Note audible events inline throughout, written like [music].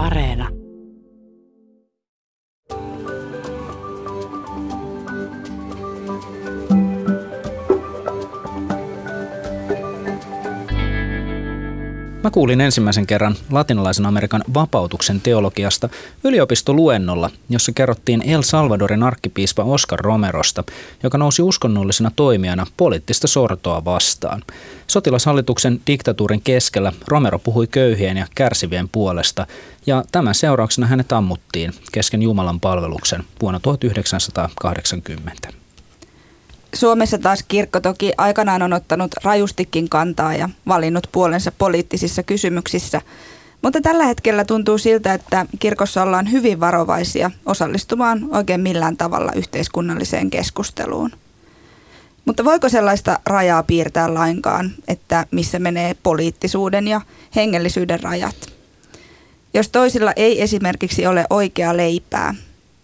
Areena. Kuulin ensimmäisen kerran latinalaisen Amerikan vapautuksen teologiasta yliopistoluennolla, jossa kerrottiin El Salvadorin arkkipiispa Oscar Romerosta, joka nousi uskonnollisena toimijana poliittista sortoa vastaan. Sotilashallituksen diktatuurin keskellä Romero puhui köyhien ja kärsivien puolesta, ja tämän seurauksena hänet ammuttiin kesken Jumalan palveluksen vuonna 1980. Suomessa taas kirkko toki aikanaan on ottanut rajustikin kantaa ja valinnut puolensa poliittisissa kysymyksissä, mutta tällä hetkellä tuntuu siltä, että kirkossa ollaan hyvin varovaisia osallistumaan oikein millään tavalla yhteiskunnalliseen keskusteluun. Mutta voiko sellaista rajaa piirtää lainkaan, että missä menee poliittisuuden ja hengellisyyden rajat? Jos toisilla ei esimerkiksi ole oikea leipää,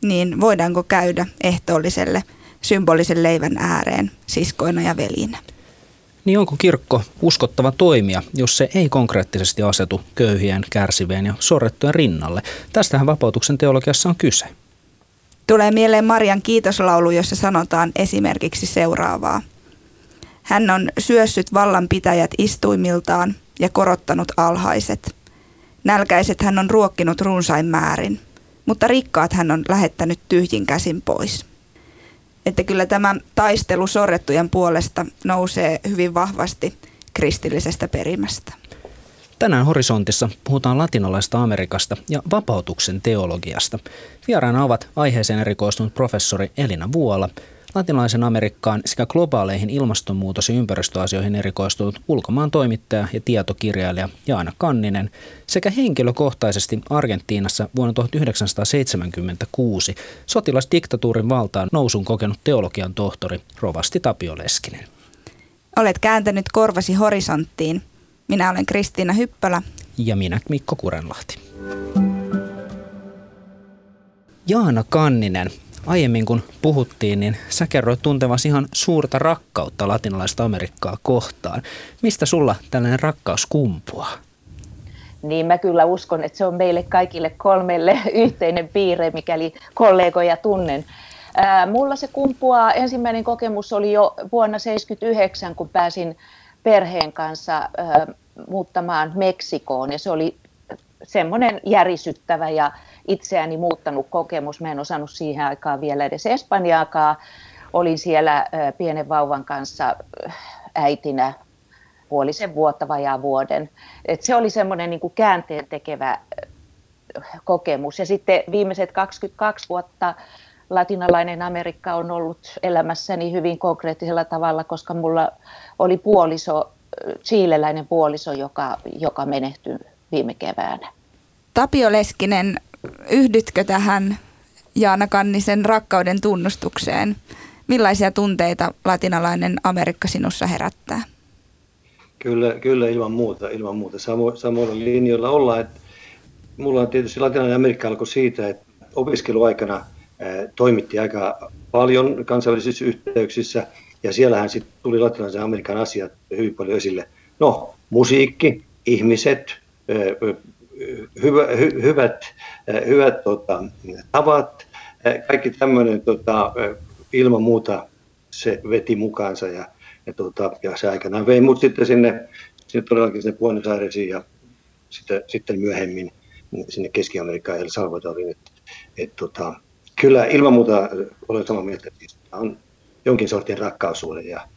niin voidaanko käydä ehtoolliselle – symbolisen leivän ääreen siskoina ja velinä. Niin onko kirkko uskottava toimija, jos se ei konkreettisesti asetu köyhien, kärsivien ja sorrettujen rinnalle? Tästähän vapautuksen teologiassa on kyse. Tulee mieleen Marian kiitoslaulu, jossa sanotaan esimerkiksi seuraavaa. Hän on syössyt vallanpitäjät istuimiltaan ja korottanut alhaiset. Nälkäiset hän on ruokkinut runsain määrin, mutta rikkaat hän on lähettänyt tyhjin käsin pois että kyllä tämä taistelu sorrettujen puolesta nousee hyvin vahvasti kristillisestä perimästä. Tänään Horisontissa puhutaan latinalaista Amerikasta ja vapautuksen teologiasta. Vieraana ovat aiheeseen erikoistunut professori Elina Vuola – latinalaisen Amerikkaan sekä globaaleihin ilmastonmuutos- ja ympäristöasioihin erikoistunut ulkomaan toimittaja ja tietokirjailija Jaana Kanninen sekä henkilökohtaisesti Argentiinassa vuonna 1976 sotilasdiktatuurin valtaan nousun kokenut teologian tohtori Rovasti Tapio Leskinen. Olet kääntänyt korvasi horisonttiin. Minä olen Kristiina Hyppölä. Ja minä Mikko Kurenlahti. Jaana Kanninen, aiemmin kun puhuttiin, niin sä kerroit tuntevasi ihan suurta rakkautta latinalaista Amerikkaa kohtaan. Mistä sulla tällainen rakkaus kumpuaa? Niin mä kyllä uskon, että se on meille kaikille kolmelle yhteinen piirre, mikäli kollegoja tunnen. Ää, mulla se kumpuaa, ensimmäinen kokemus oli jo vuonna 1979, kun pääsin perheen kanssa ää, muuttamaan Meksikoon ja se oli semmoinen järisyttävä ja itseäni muuttanut kokemus. Mä en osannut siihen aikaan vielä edes espanjaakaan. Olin siellä pienen vauvan kanssa äitinä puolisen vuotta, vajaa vuoden. Et se oli semmoinen niin käänteen tekevä kokemus. Ja sitten viimeiset 22 vuotta latinalainen Amerikka on ollut elämässäni hyvin konkreettisella tavalla, koska mulla oli puoliso, chileläinen puoliso, joka, joka menehtyi viime keväänä. Tapio Leskinen, yhdytkö tähän Jaana Kannisen rakkauden tunnustukseen? Millaisia tunteita latinalainen Amerikka sinussa herättää? Kyllä, kyllä ilman muuta, ilman muuta. Samo, samoilla linjoilla ollaan. Että mulla on tietysti latinalainen Amerikka alkoi siitä, että opiskeluaikana toimitti aika paljon kansainvälisissä yhteyksissä, ja siellähän sitten tuli latinalaisen Amerikan asiat hyvin paljon esille. No, musiikki, ihmiset, hyvä, hy, hyvät, hyvät tota, tavat, kaikki tämmöinen tota, ilman muuta se veti mukaansa ja, ja, tota, ja se aikanaan vei mut sitten sinne, sinne todellakin sinne Buenos Airesiin ja sitten, sitten myöhemmin sinne Keski-Amerikkaan El Salvadoriin. Et, et, tota, kyllä ilman muuta olen samaa mieltä, että on jonkin sortin rakkaussuhde ja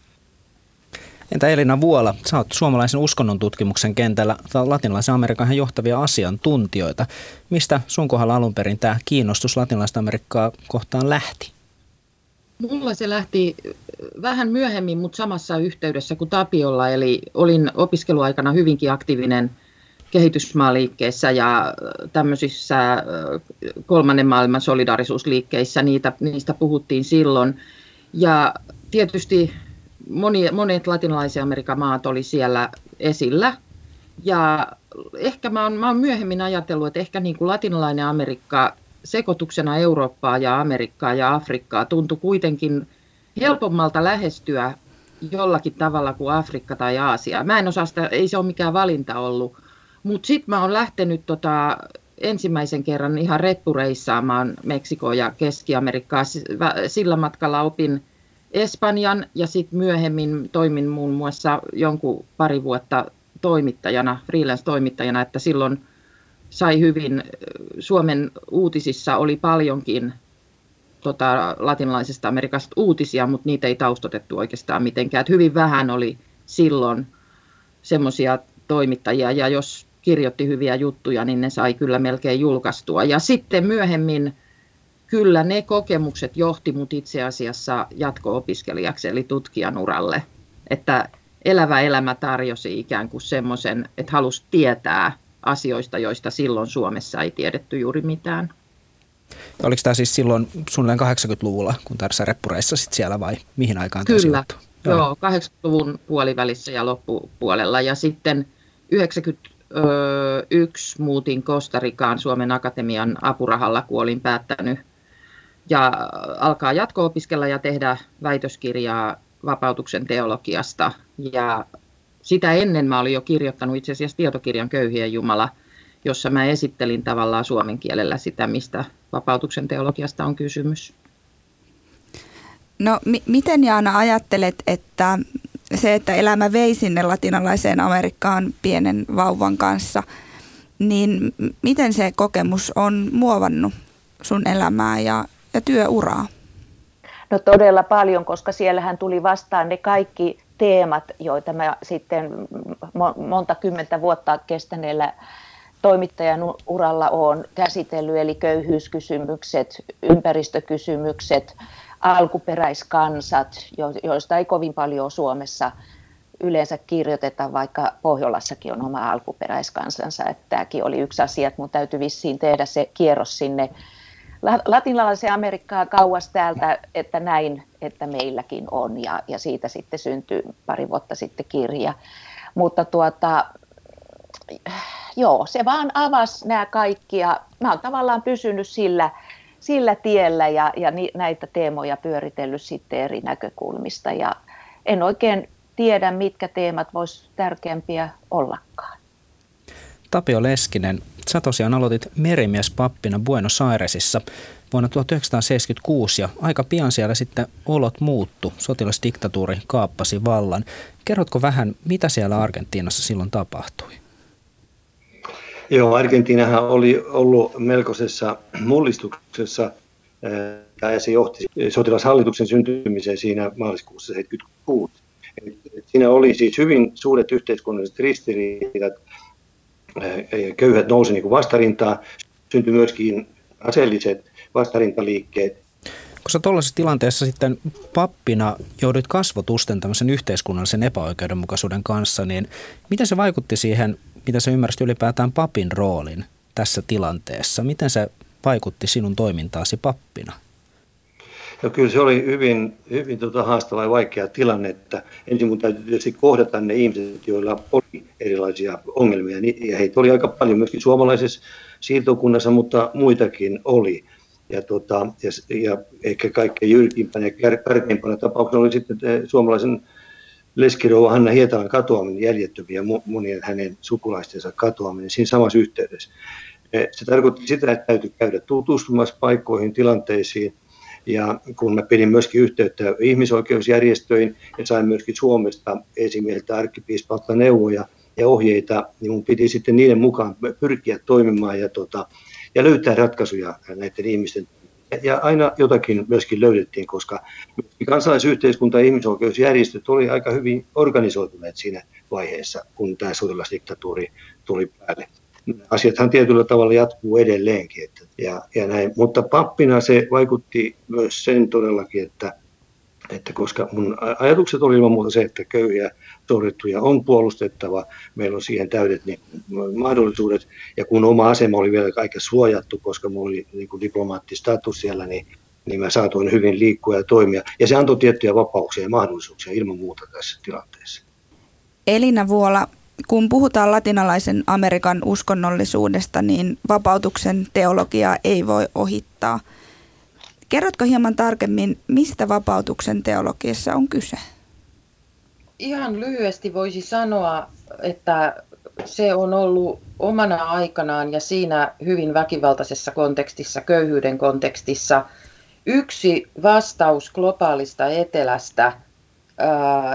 Entä Elina Vuola, sä oot suomalaisen uskonnon tutkimuksen kentällä latinalaisen Amerikan johtavia asiantuntijoita. Mistä sun kohdalla alun perin tämä kiinnostus latinalaista Amerikkaa kohtaan lähti? Mulla se lähti vähän myöhemmin, mutta samassa yhteydessä kuin Tapiolla. Eli olin opiskeluaikana hyvinkin aktiivinen kehitysmaaliikkeessä ja tämmöisissä kolmannen maailman solidarisuusliikkeissä. Niitä, niistä puhuttiin silloin. Ja tietysti moni, monet latinalaisen Amerikan maat oli siellä esillä. Ja ehkä mä oon, mä oon myöhemmin ajatellut, että ehkä niin kuin latinalainen Amerikka sekoituksena Eurooppaa ja Amerikkaa ja Afrikkaa tuntui kuitenkin helpommalta lähestyä jollakin tavalla kuin Afrikka tai Aasia. Mä en osaa sitä, ei se ole mikään valinta ollut. Mutta sitten mä oon lähtenyt tota, ensimmäisen kerran ihan reppureissaamaan Meksikoa ja Keski-Amerikkaa. Sillä matkalla opin Espanjan ja sitten myöhemmin toimin muun muassa jonkun pari vuotta toimittajana, freelance-toimittajana, että silloin sai hyvin, Suomen uutisissa oli paljonkin tota, latinalaisesta Amerikasta uutisia, mutta niitä ei taustotettu oikeastaan mitenkään. Et hyvin vähän oli silloin semmoisia toimittajia, ja jos kirjoitti hyviä juttuja, niin ne sai kyllä melkein julkaistua. Ja sitten myöhemmin kyllä ne kokemukset johti mut itse asiassa jatko-opiskelijaksi, eli tutkijan uralle. Että elävä elämä tarjosi ikään kuin semmoisen, että halusi tietää asioista, joista silloin Suomessa ei tiedetty juuri mitään. Oliko tämä siis silloin suunnilleen 80-luvulla, kun tässä reppureissa sit siellä vai mihin aikaan Kyllä, joo. joo, 80-luvun puolivälissä ja loppupuolella. Ja sitten 91 muutin Kostarikaan Suomen Akatemian apurahalla, kun olin päättänyt ja alkaa jatko-opiskella ja tehdä väitöskirjaa vapautuksen teologiasta. Ja sitä ennen mä olin jo kirjoittanut itse asiassa tietokirjan Köyhien Jumala, jossa mä esittelin tavallaan suomen kielellä sitä, mistä vapautuksen teologiasta on kysymys. No mi- miten Jaana ajattelet, että se, että elämä vei sinne latinalaiseen Amerikkaan pienen vauvan kanssa, niin miten se kokemus on muovannut sun elämää ja, ja työuraa? No todella paljon, koska siellähän tuli vastaan ne kaikki teemat, joita mä sitten monta kymmentä vuotta kestäneellä toimittajan uralla olen käsitellyt, eli köyhyyskysymykset, ympäristökysymykset, alkuperäiskansat, joista ei kovin paljon Suomessa yleensä kirjoiteta, vaikka Pohjolassakin on oma alkuperäiskansansa. Että tämäkin oli yksi asia, että mun täytyy vissiin tehdä se kierros sinne latinalaiseen Amerikkaan kauas täältä, että näin, että meilläkin on. Ja, ja siitä sitten syntyi pari vuotta sitten kirja. Mutta tuota, joo, se vaan avasi nämä kaikki ja mä oon tavallaan pysynyt sillä, sillä tiellä ja, ja ni, näitä teemoja pyöritellyt sitten eri näkökulmista ja en oikein tiedä, mitkä teemat vois tärkeämpiä ollakaan. Tapio Leskinen, sä tosiaan aloitit merimiespappina Buenos Airesissa vuonna 1976 ja aika pian siellä sitten olot muuttu, sotilasdiktatuuri kaappasi vallan. Kerrotko vähän, mitä siellä Argentiinassa silloin tapahtui? Joo, Argentiinahan oli ollut melkoisessa mullistuksessa ja se johti sotilashallituksen syntymiseen siinä maaliskuussa 1976. Siinä oli siis hyvin suuret yhteiskunnalliset ristiriidat. Köyhät nousi niin vastarintaa, syntyi myöskin aseelliset vastarintaliikkeet. Kun sä tuollaisessa tilanteessa sitten pappina joudut kasvotusten tämmöisen yhteiskunnallisen epäoikeudenmukaisuuden kanssa, niin miten se vaikutti siihen mitä sä ymmärsit ylipäätään papin roolin tässä tilanteessa? Miten se vaikutti sinun toimintaasi pappina? No kyllä se oli hyvin, hyvin tota haastava ja vaikea tilanne, että ensin mun täytyy tietysti kohdata ne ihmiset, joilla oli erilaisia ongelmia, ja heitä oli aika paljon myöskin suomalaisessa siirtokunnassa, mutta muitakin oli. Ja, tota, ja, ja ehkä kaikkein jyrkimpänä ja kärkeimpänä tapauksena oli sitten suomalaisen leskirouva Hanna Hietalan katoaminen, jäljettömiä monien hänen sukulaistensa katoaminen siinä samassa yhteydessä. Eh, se tarkoitti sitä, että täytyy käydä tutustumassa paikkoihin, tilanteisiin, ja kun mä pidin myöskin yhteyttä ihmisoikeusjärjestöihin ja sain myöskin Suomesta esimieltä arkkipiispalta neuvoja ja ohjeita, niin mun piti sitten niiden mukaan pyrkiä toimimaan ja, tota, ja löytää ratkaisuja näiden ihmisten ja aina jotakin myöskin löydettiin, koska kansalaisyhteiskunta ja ihmisoikeusjärjestöt oli aika hyvin organisoituneet siinä vaiheessa, kun tämä sotilasdiktatuuri tuli päälle. Asiathan tietyllä tavalla jatkuu edelleenkin. Että, ja, ja näin. Mutta pappina se vaikutti myös sen todellakin, että, että koska mun ajatukset oli ilman muuta se, että köyhiä sorrettuja on puolustettava, meillä on siihen täydet niin, mahdollisuudet, ja kun oma asema oli vielä aika suojattu, koska minulla oli niin kuin diplomaattistatus siellä, niin, niin mä saatoin hyvin liikkua ja toimia, ja se antoi tiettyjä vapauksia ja mahdollisuuksia ilman muuta tässä tilanteessa. Elina Vuola, kun puhutaan latinalaisen Amerikan uskonnollisuudesta, niin vapautuksen teologiaa ei voi ohittaa. Kerrotko hieman tarkemmin, mistä vapautuksen teologiassa on kyse? Ihan lyhyesti voisi sanoa, että se on ollut omana aikanaan ja siinä hyvin väkivaltaisessa kontekstissa, köyhyyden kontekstissa, yksi vastaus globaalista etelästä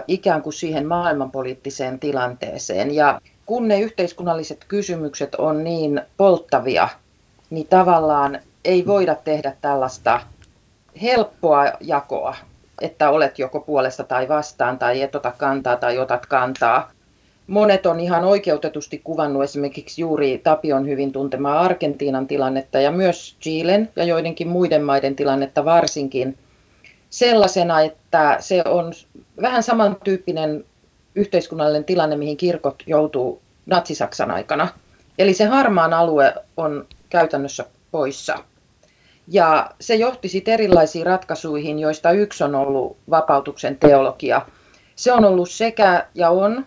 ikään kuin siihen maailmanpoliittiseen tilanteeseen. Ja kun ne yhteiskunnalliset kysymykset on niin polttavia, niin tavallaan ei voida tehdä tällaista helppoa jakoa, että olet joko puolesta tai vastaan tai et ota kantaa tai otat kantaa. Monet on ihan oikeutetusti kuvannut esimerkiksi juuri Tapion hyvin tuntemaa Argentiinan tilannetta ja myös Chilen ja joidenkin muiden maiden tilannetta varsinkin sellaisena, että se on vähän samantyyppinen yhteiskunnallinen tilanne, mihin kirkot joutuu natsisaksan aikana. Eli se harmaan alue on käytännössä poissa. Ja se johti sitten erilaisiin ratkaisuihin, joista yksi on ollut vapautuksen teologia. Se on ollut sekä ja on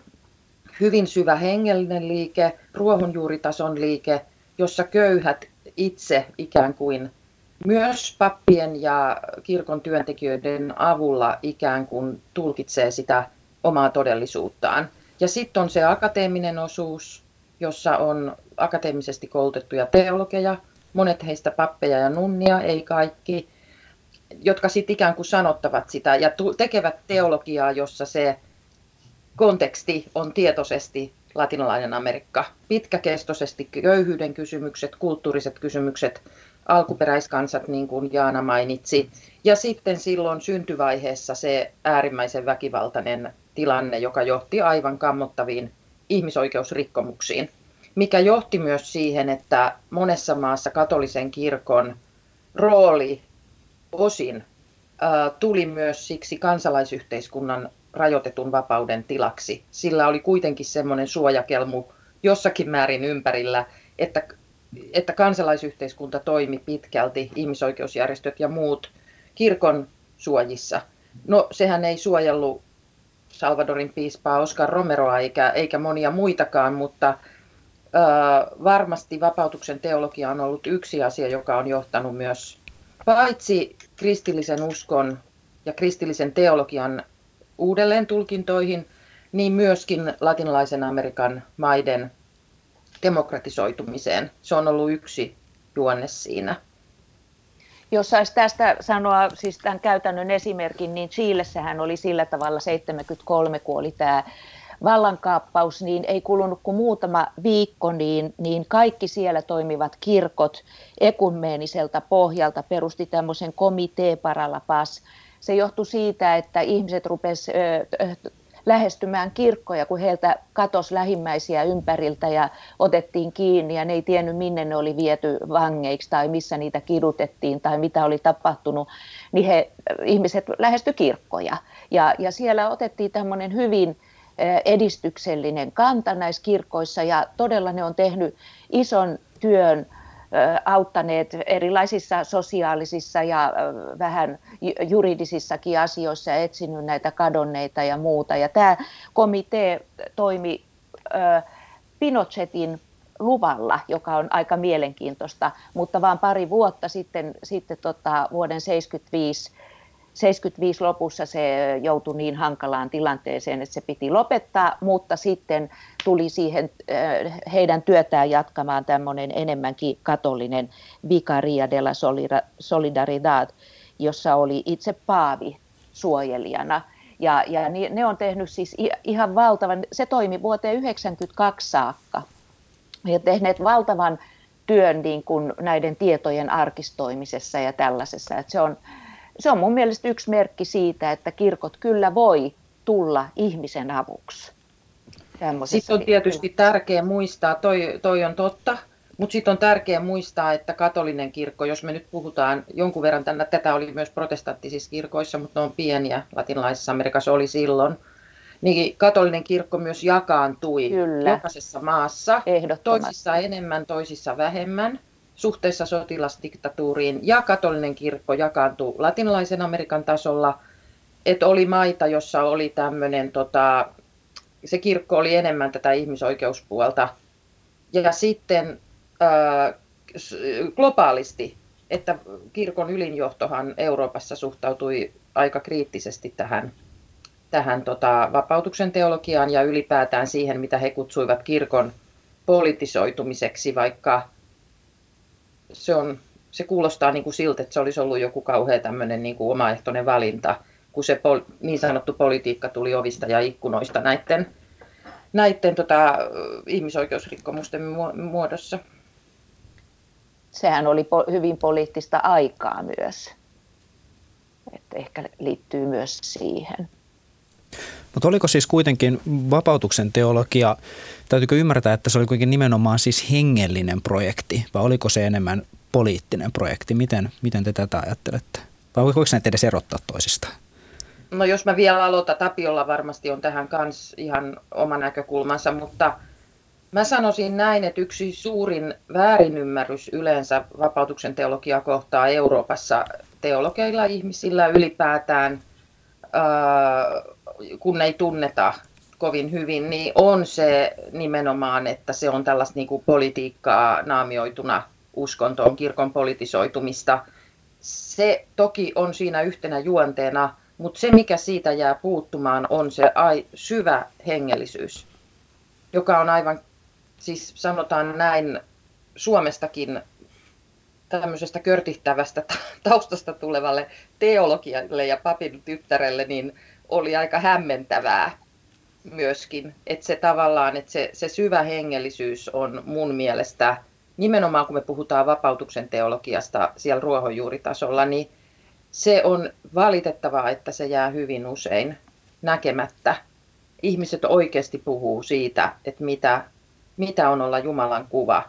hyvin syvä hengellinen liike, ruohonjuuritason liike, jossa köyhät itse ikään kuin myös pappien ja kirkon työntekijöiden avulla ikään kuin tulkitsee sitä omaa todellisuuttaan. Ja sitten on se akateeminen osuus, jossa on akateemisesti koulutettuja teologeja, monet heistä pappeja ja nunnia, ei kaikki, jotka sitten ikään kuin sanottavat sitä ja tekevät teologiaa, jossa se konteksti on tietoisesti latinalainen Amerikka. Pitkäkestoisesti köyhyyden kysymykset, kulttuuriset kysymykset, alkuperäiskansat, niin kuin Jaana mainitsi. Ja sitten silloin syntyvaiheessa se äärimmäisen väkivaltainen tilanne, joka johti aivan kammottaviin ihmisoikeusrikkomuksiin, mikä johti myös siihen, että monessa maassa katolisen kirkon rooli osin tuli myös siksi kansalaisyhteiskunnan rajoitetun vapauden tilaksi. Sillä oli kuitenkin semmoinen suojakelmu jossakin määrin ympärillä, että, että kansalaisyhteiskunta toimi pitkälti, ihmisoikeusjärjestöt ja muut kirkon suojissa. No sehän ei suojellut Salvadorin piispaa Oscar Romeroa eikä, eikä monia muitakaan, mutta ö, varmasti vapautuksen teologia on ollut yksi asia, joka on johtanut myös paitsi kristillisen uskon ja kristillisen teologian uudelleen tulkintoihin, niin myöskin latinalaisen Amerikan maiden demokratisoitumiseen. Se on ollut yksi juonne siinä. Jos saisi tästä sanoa siis tämän käytännön esimerkin, niin Chilessähän oli sillä tavalla 73, kun oli tämä vallankaappaus, niin ei kulunut kuin muutama viikko, niin, niin kaikki siellä toimivat kirkot ekumeeniselta pohjalta perusti tämmöisen komitee paralapas. Se johtui siitä, että ihmiset rupesivat lähestymään kirkkoja, kun heiltä katosi lähimmäisiä ympäriltä ja otettiin kiinni ja ne ei tiennyt minne ne oli viety vangeiksi tai missä niitä kidutettiin tai mitä oli tapahtunut, niin he, ihmiset lähesty kirkkoja. Ja, ja siellä otettiin tämmöinen hyvin edistyksellinen kanta näissä kirkoissa ja todella ne on tehnyt ison työn auttaneet erilaisissa sosiaalisissa ja vähän juridisissakin asioissa ja etsinyt näitä kadonneita ja muuta. Ja tämä komitee toimi Pinochetin luvalla, joka on aika mielenkiintoista, mutta vain pari vuotta sitten, sitten tota, vuoden 1975 75 lopussa se joutui niin hankalaan tilanteeseen, että se piti lopettaa, mutta sitten tuli siihen äh, heidän työtään jatkamaan tämmöinen enemmänkin katolinen Vicaria de la Solidaridad, jossa oli itse Paavi suojelijana. Ja, ja ne on tehnyt siis ihan valtavan, se toimi vuoteen 1992 saakka ja tehneet valtavan työn niin kuin näiden tietojen arkistoimisessa ja tällaisessa. Että se on, se on mun mielestä yksi merkki siitä, että kirkot kyllä voi tulla ihmisen avuksi. Sitten on tietysti tärkeää muistaa, toi, toi on totta, mutta sitten on tärkeää muistaa, että katolinen kirkko, jos me nyt puhutaan jonkun verran, tänne, tätä oli myös protestanttisissa kirkoissa, mutta ne on pieniä, latinalaisessa Amerikassa oli silloin, niin katolinen kirkko myös jakaantui Kyllä. jokaisessa maassa, toisissa enemmän, toisissa vähemmän suhteessa sotilasdiktatuuriin ja katolinen kirkko jakaantui latinalaisen Amerikan tasolla, että oli maita, jossa oli tämmöinen, tota, se kirkko oli enemmän tätä ihmisoikeuspuolta. Ja sitten ää, globaalisti, että kirkon ylinjohtohan Euroopassa suhtautui aika kriittisesti tähän tähän tota, vapautuksen teologiaan ja ylipäätään siihen, mitä he kutsuivat kirkon politisoitumiseksi, vaikka se, on, se kuulostaa niin kuin siltä, että se olisi ollut joku kauhea tämmöinen niin kuin omaehtoinen valinta, kun se pol, niin sanottu politiikka tuli ovista ja ikkunoista näiden, näiden tota, ihmisoikeusrikkomusten muodossa. Sehän oli po- hyvin poliittista aikaa myös. Että ehkä liittyy myös siihen. Mutta oliko siis kuitenkin vapautuksen teologia, täytyykö ymmärtää, että se oli kuitenkin nimenomaan siis hengellinen projekti, vai oliko se enemmän poliittinen projekti? Miten, miten te tätä ajattelette? Vai voiko näitä edes erottaa toisistaan? No jos mä vielä aloitan, Tapiolla varmasti on tähän kans ihan oma näkökulmansa, mutta mä sanoisin näin, että yksi suurin väärinymmärrys yleensä vapautuksen teologia kohtaa Euroopassa teologeilla ihmisillä ylipäätään, kun ei tunneta kovin hyvin, niin on se nimenomaan, että se on tällaista niin kuin politiikkaa naamioituna uskontoon, kirkon politisoitumista. Se toki on siinä yhtenä juonteena, mutta se mikä siitä jää puuttumaan on se ai, syvä hengellisyys, joka on aivan, siis sanotaan näin, Suomestakin tämmöisestä körtihtävästä [laughs] taustasta tulevalle teologialle ja papin tyttärelle, niin oli aika hämmentävää myöskin. Että se tavallaan, että se, se syvä hengellisyys on mun mielestä, nimenomaan kun me puhutaan vapautuksen teologiasta siellä ruohonjuuritasolla, niin se on valitettavaa, että se jää hyvin usein näkemättä. Ihmiset oikeasti puhuu siitä, että mitä, mitä on olla Jumalan kuva,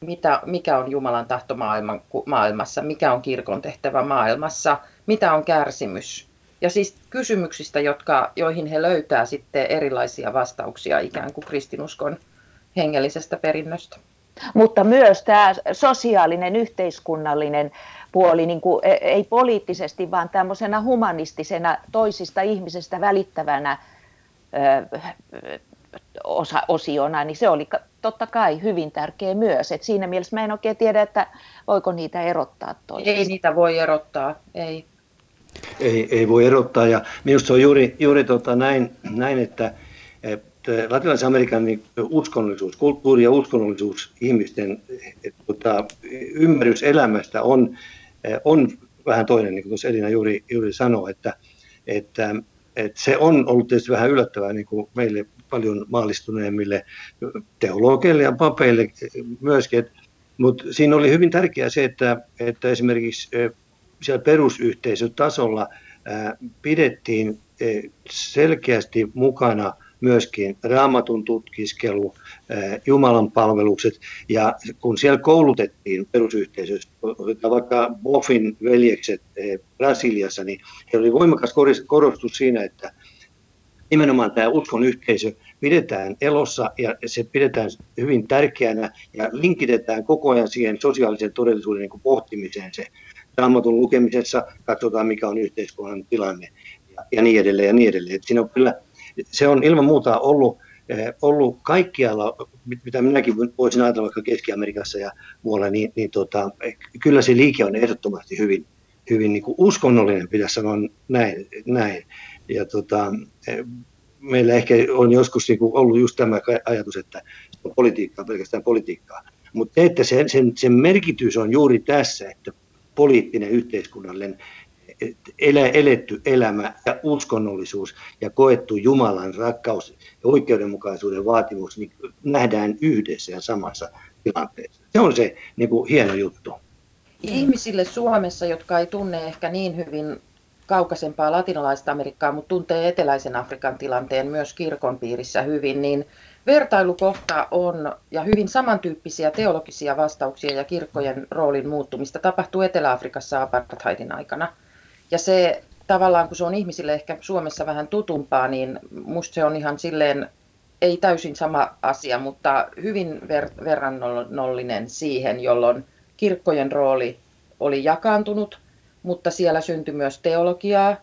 mitä, mikä on Jumalan tahto maailmassa, mikä on kirkon tehtävä maailmassa, mitä on kärsimys, ja siis kysymyksistä, jotka, joihin he löytää sitten erilaisia vastauksia ikään kuin kristinuskon hengellisestä perinnöstä. Mutta myös tämä sosiaalinen, yhteiskunnallinen puoli, niin kuin, e, ei poliittisesti, vaan tämmöisenä humanistisena toisista ihmisestä välittävänä ö, osa, osiona, niin se oli totta kai hyvin tärkeä myös. Et siinä mielessä mä en oikein tiedä, että voiko niitä erottaa toisistaan. Ei niitä voi erottaa, ei ei, ei voi erottaa. Ja minusta se on juuri, juuri tota näin, näin, että, että latinalaisen Amerikan niin uskonnollisuus, kulttuuri ja uskonnollisuus, ihmisten että, tota, ymmärrys elämästä on, on vähän toinen, niin kuin tuossa Elina juuri, juuri sanoi, että, että, että se on ollut tietysti vähän yllättävää niin kuin meille paljon maallistuneemmille teologeille ja papeille myöskin, mutta siinä oli hyvin tärkeää se, että, että esimerkiksi siellä perusyhteisötasolla pidettiin selkeästi mukana myöskin raamatun tutkiskelu, Jumalan palvelukset. Ja kun siellä koulutettiin perusyhteisössä, vaikka Boffin veljekset Brasiliassa, niin he oli voimakas korostus siinä, että nimenomaan tämä uskon yhteisö pidetään elossa ja se pidetään hyvin tärkeänä ja linkitetään koko ajan siihen sosiaalisen todellisuuden niin pohtimiseen se raamatun lukemisessa katsotaan, mikä on yhteiskunnan tilanne ja, ja niin edelleen ja niin edelleen. Siinä on kyllä, se on ilman muuta ollut, eh, ollut kaikkialla, mitä minäkin voisin ajatella vaikka Keski-Amerikassa ja muualla, niin, niin tota, kyllä se liike on ehdottomasti hyvin, hyvin niin kuin uskonnollinen, pitäisi sanoa näin. näin. Ja tota, eh, meillä ehkä on joskus niin kuin ollut just tämä ajatus, että politiikkaa, pelkästään politiikkaa. Mutta että sen, sen, sen merkitys on juuri tässä, että poliittinen yhteiskunnallinen eletty elämä ja uskonnollisuus ja koettu Jumalan rakkaus ja oikeudenmukaisuuden vaatimus niin nähdään yhdessä ja samassa tilanteessa. Se on se niin kuin, hieno juttu. Ihmisille Suomessa, jotka ei tunne ehkä niin hyvin kaukaisempaa latinalaista Amerikkaa, mutta tuntee eteläisen Afrikan tilanteen myös kirkon piirissä hyvin, niin Vertailukohta on, ja hyvin samantyyppisiä teologisia vastauksia ja kirkkojen roolin muuttumista tapahtuu Etelä-Afrikassa apartheidin aikana. Ja se tavallaan, kun se on ihmisille ehkä Suomessa vähän tutumpaa, niin musta se on ihan silleen, ei täysin sama asia, mutta hyvin ver- verrannollinen siihen, jolloin kirkkojen rooli oli jakaantunut, mutta siellä syntyi myös teologiaa,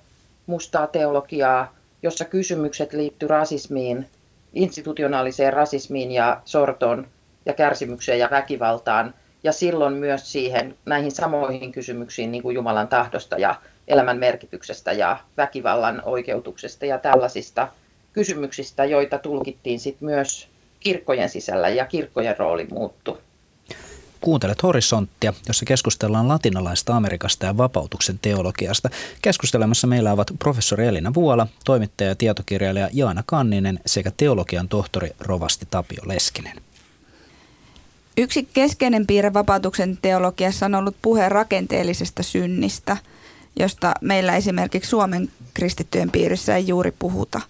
mustaa teologiaa, jossa kysymykset liittyy rasismiin, institutionaaliseen rasismiin ja sortoon ja kärsimykseen ja väkivaltaan ja silloin myös siihen näihin samoihin kysymyksiin niin kuin Jumalan tahdosta ja elämän merkityksestä ja väkivallan oikeutuksesta ja tällaisista kysymyksistä, joita tulkittiin sit myös kirkkojen sisällä ja kirkkojen rooli muuttui. Kuuntelet Horisonttia, jossa keskustellaan latinalaista Amerikasta ja vapautuksen teologiasta. Keskustelemassa meillä ovat professori Elina Vuola, toimittaja ja tietokirjailija Jaana Kanninen sekä teologian tohtori Rovasti Tapio Leskinen. Yksi keskeinen piirre vapautuksen teologiassa on ollut puhe rakenteellisesta synnistä, josta meillä esimerkiksi Suomen kristittyjen piirissä ei juuri puhuta.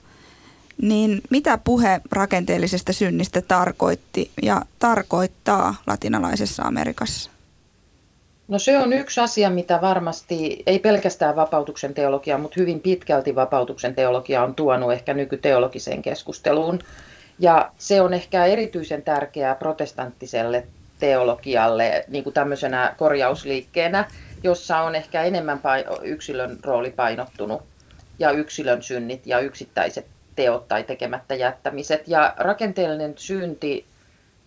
Niin mitä puhe rakenteellisesta synnistä tarkoitti ja tarkoittaa latinalaisessa Amerikassa? No se on yksi asia, mitä varmasti, ei pelkästään vapautuksen teologia, mutta hyvin pitkälti vapautuksen teologia on tuonut ehkä nykyteologiseen keskusteluun. Ja se on ehkä erityisen tärkeää protestanttiselle teologialle niin kuin tämmöisenä korjausliikkeenä, jossa on ehkä enemmän yksilön rooli painottunut ja yksilön synnit ja yksittäiset teot tai tekemättä jättämiset. Ja rakenteellinen synti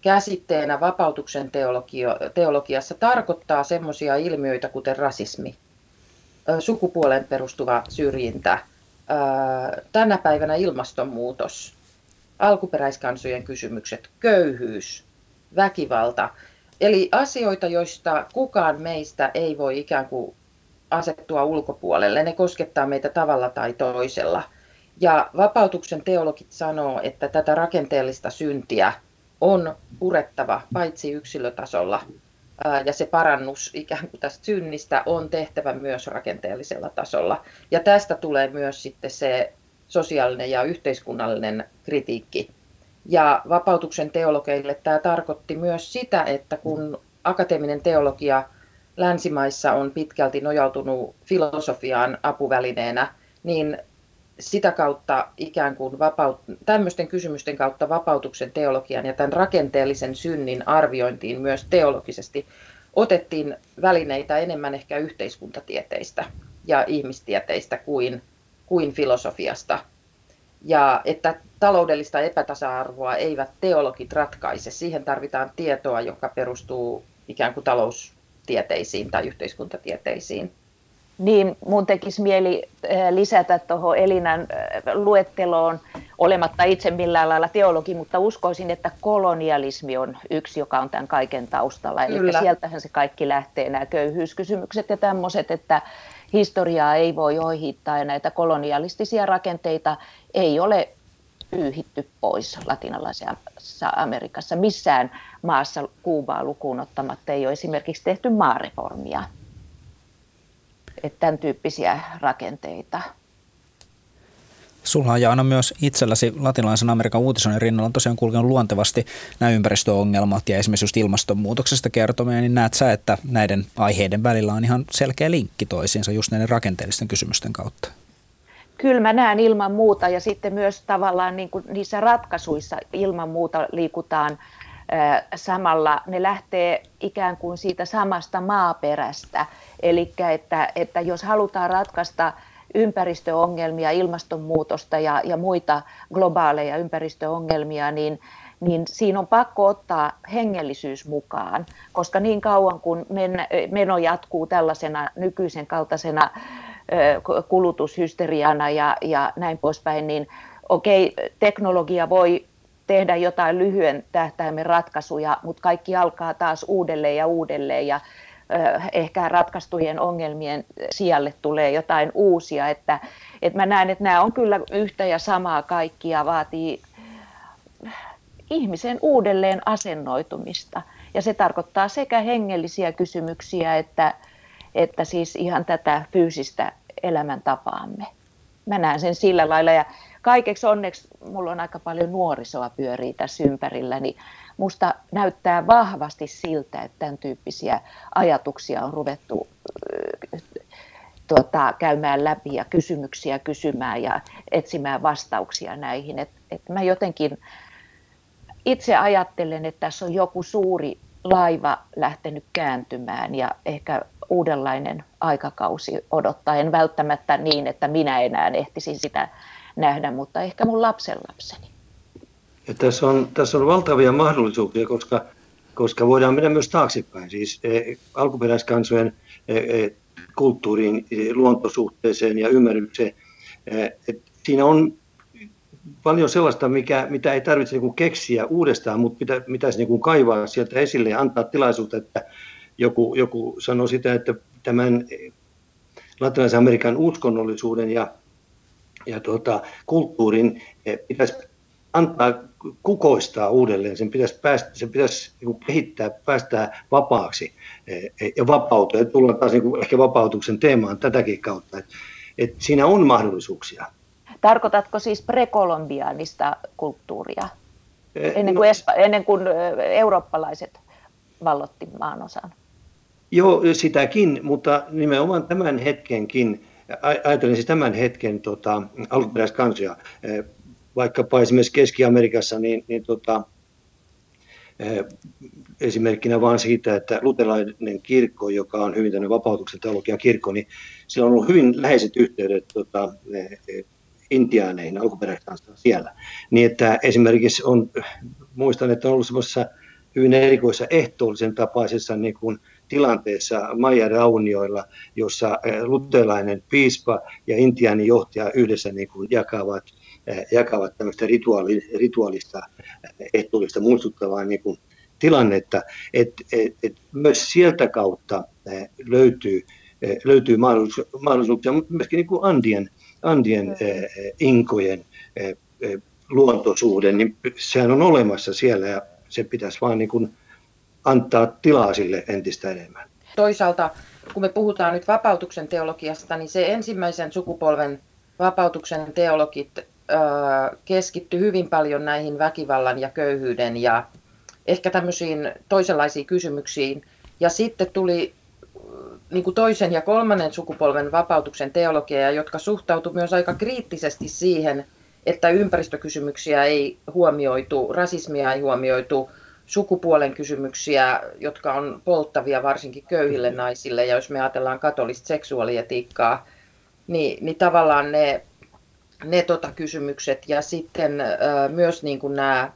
käsitteenä vapautuksen teologio- teologiassa tarkoittaa semmoisia ilmiöitä kuten rasismi, sukupuolen perustuva syrjintä, tänä päivänä ilmastonmuutos, alkuperäiskansojen kysymykset, köyhyys, väkivalta. Eli asioita, joista kukaan meistä ei voi ikään kuin asettua ulkopuolelle. Ne koskettaa meitä tavalla tai toisella. Ja vapautuksen teologit sanoo, että tätä rakenteellista syntiä on purettava paitsi yksilötasolla, ja se parannus ikään kuin tästä synnistä on tehtävä myös rakenteellisella tasolla. Ja tästä tulee myös sitten se sosiaalinen ja yhteiskunnallinen kritiikki. Ja vapautuksen teologeille tämä tarkoitti myös sitä, että kun akateeminen teologia länsimaissa on pitkälti nojautunut filosofiaan apuvälineenä, niin sitä kautta ikään kuin vapaut, tämmöisten kysymysten kautta vapautuksen teologian ja tämän rakenteellisen synnin arviointiin myös teologisesti otettiin välineitä enemmän ehkä yhteiskuntatieteistä ja ihmistieteistä kuin kuin filosofiasta. Ja että taloudellista epätasa-arvoa eivät teologit ratkaise. Siihen tarvitaan tietoa, joka perustuu ikään kuin taloustieteisiin tai yhteiskuntatieteisiin. Niin, mun tekisi mieli eh, lisätä tuohon Elinan eh, luetteloon, olematta itse millään lailla teologi, mutta uskoisin, että kolonialismi on yksi, joka on tämän kaiken taustalla. Eli sieltähän se kaikki lähtee, nämä köyhyyskysymykset ja tämmöiset, että historiaa ei voi ohittaa ja näitä kolonialistisia rakenteita ei ole pyyhitty pois latinalaisessa Amerikassa. Missään maassa Kuubaa lukuun ottamatta ei ole esimerkiksi tehty maareformia. Että tämän tyyppisiä rakenteita. Sulla on Jaana myös itselläsi latinalaisen Amerikan uutisoinnin rinnalla on tosiaan kulkenut luontevasti nämä ympäristöongelmat ja esimerkiksi just ilmastonmuutoksesta kertomia, niin näet sä, että näiden aiheiden välillä on ihan selkeä linkki toisiinsa just näiden rakenteellisten kysymysten kautta? Kyllä mä näen ilman muuta ja sitten myös tavallaan niin kuin niissä ratkaisuissa ilman muuta liikutaan samalla, ne lähtee ikään kuin siitä samasta maaperästä. Eli että, että jos halutaan ratkaista ympäristöongelmia, ilmastonmuutosta ja, ja muita globaaleja ympäristöongelmia, niin, niin siinä on pakko ottaa hengellisyys mukaan, koska niin kauan kun men, meno jatkuu tällaisena nykyisen kaltaisena kulutushysteriana ja, ja näin poispäin, niin okei, teknologia voi tehdä jotain lyhyen tähtäimen ratkaisuja, mutta kaikki alkaa taas uudelleen ja uudelleen ja ehkä ratkaistujen ongelmien sijalle tulee jotain uusia, että, että mä näen, että nämä on kyllä yhtä ja samaa kaikkia, vaatii ihmisen uudelleen asennoitumista. Ja se tarkoittaa sekä hengellisiä kysymyksiä että, että siis ihan tätä fyysistä elämäntapaamme. Mä näen sen sillä lailla ja kaikeksi onneksi mulla on aika paljon nuorisoa pyörii tässä ympärillä, niin musta näyttää vahvasti siltä, että tämän tyyppisiä ajatuksia on ruvettu tuota, käymään läpi ja kysymyksiä kysymään ja etsimään vastauksia näihin. Et, et mä jotenkin itse ajattelen, että tässä on joku suuri laiva lähtenyt kääntymään ja ehkä uudenlainen aikakausi odottaa. En välttämättä niin, että minä enää ehtisin sitä nähdä, mutta ehkä mun lapsenlapseni. Ja tässä, on, tässä on valtavia mahdollisuuksia, koska, koska voidaan mennä myös taaksepäin. Siis e, alkuperäiskansojen e, e, kulttuuriin, luontosuhteeseen ja ymmärrykseen. Et siinä on paljon sellaista, mikä, mitä ei tarvitse niin keksiä uudestaan, mutta mitä, pitäisi niin kaivaa sieltä esille ja antaa tilaisuutta, että joku, joku sanoi sitä, että tämän latinalaisen Amerikan uskonnollisuuden ja, ja tuota, kulttuurin eh, pitäisi antaa kukoistaa uudelleen, sen pitäisi, päästä, sen pitäisi niin kehittää, päästää vapaaksi eh, eh, ja vapautua. Ja tullaan taas niin ehkä vapautuksen teemaan tätäkin kautta, että, että siinä on mahdollisuuksia. Tarkoitatko siis prekolombiaanista kulttuuria, ennen kuin, no, ennen kuin eurooppalaiset vallotti maanosan? Joo, sitäkin, mutta nimenomaan tämän hetkenkin, ajatellen siis tämän hetken tota, alkuperäiskansoja, vaikkapa esimerkiksi Keski-Amerikassa, niin, niin tota, esimerkkinä vain siitä, että luterilainen kirkko, joka on hyvin tämmöinen vapautuksen teologian kirkko, niin sillä on ollut hyvin läheiset yhteydet tota, intiaaneihin, alkuperäiskansoihin siellä. Niin että esimerkiksi on, muistan, että on ollut semmoisessa hyvin erikoisessa ehtoollisen tapaisessa niin kuin tilanteessa Maija Raunioilla, jossa eh, luterilainen piispa ja intiaanin johtaja yhdessä niin kuin jakavat, eh, jakavat tämmöistä rituaali, rituaalista eh, ehtoollista muistuttavaa niin kuin tilannetta, että et, et myös sieltä kautta löytyy, löytyy mahdollisuuksia, mutta myöskin niin kuin Andien, Andien mm. inkojen luontosuhde, niin sehän on olemassa siellä ja se pitäisi vaan niin kuin antaa tilaa sille entistä enemmän. Toisaalta, kun me puhutaan nyt vapautuksen teologiasta, niin se ensimmäisen sukupolven vapautuksen teologit keskitty hyvin paljon näihin väkivallan ja köyhyyden ja ehkä tämmöisiin toisenlaisiin kysymyksiin. Ja sitten tuli niin kuin toisen ja kolmannen sukupolven vapautuksen teologia, jotka suhtautuivat myös aika kriittisesti siihen, että ympäristökysymyksiä ei huomioitu, rasismia ei huomioitu, sukupuolen kysymyksiä, jotka on polttavia varsinkin köyhille naisille. Ja jos me ajatellaan katolista seksuaalietiikkaa, niin, niin tavallaan ne, ne tota kysymykset ja sitten äh, myös niin kuin nämä,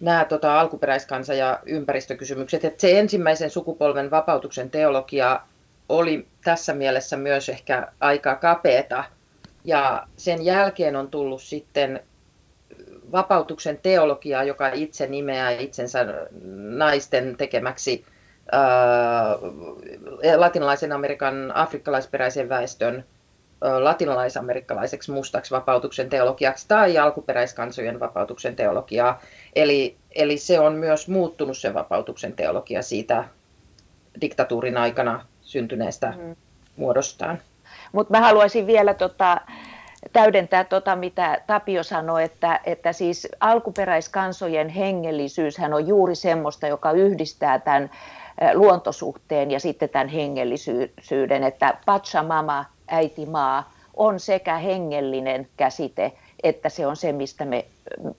nämä tota alkuperäiskansa- ja ympäristökysymykset. Että se ensimmäisen sukupolven vapautuksen teologia oli tässä mielessä myös ehkä aika kapeeta. Ja sen jälkeen on tullut sitten vapautuksen teologiaa, joka itse nimeää itsensä naisten tekemäksi ää, latinalaisen Amerikan afrikkalaisperäisen väestön latinalaisamerikkalaiseksi mustaksi vapautuksen teologiaksi tai alkuperäiskansojen vapautuksen teologiaa. Eli, eli se on myös muuttunut sen vapautuksen teologia siitä diktatuurin aikana syntyneestä mm. muodostaan. Mutta mä haluaisin vielä tota, täydentää tota, mitä Tapio sanoi, että, että siis alkuperäiskansojen hengellisyyshän on juuri semmoista, joka yhdistää tämän luontosuhteen ja sitten tämän hengellisyyden, että Pachamama, äiti maa, on sekä hengellinen käsite, että se on se, mistä me,